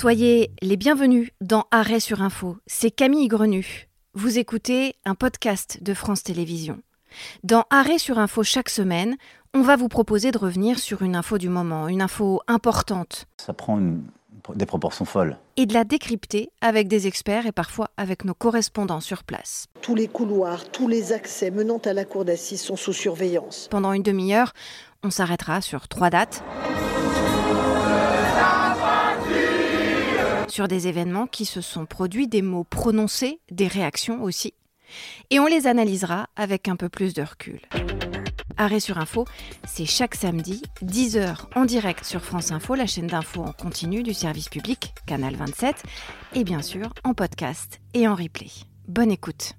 Soyez les bienvenus dans Arrêt sur Info. C'est Camille Grenu. Vous écoutez un podcast de France Télévisions. Dans Arrêt sur Info chaque semaine, on va vous proposer de revenir sur une info du moment, une info importante. Ça prend une- des proportions folles. Et de la décrypter avec des experts et parfois avec nos correspondants sur place. Tous les couloirs, tous les accès menant à la cour d'assises sont sous surveillance. Pendant une demi-heure, on s'arrêtera sur trois dates. Sur des événements qui se sont produits, des mots prononcés, des réactions aussi. Et on les analysera avec un peu plus de recul. Arrêt sur info, c'est chaque samedi, 10h en direct sur France Info, la chaîne d'info en continu du service public, Canal 27, et bien sûr en podcast et en replay. Bonne écoute.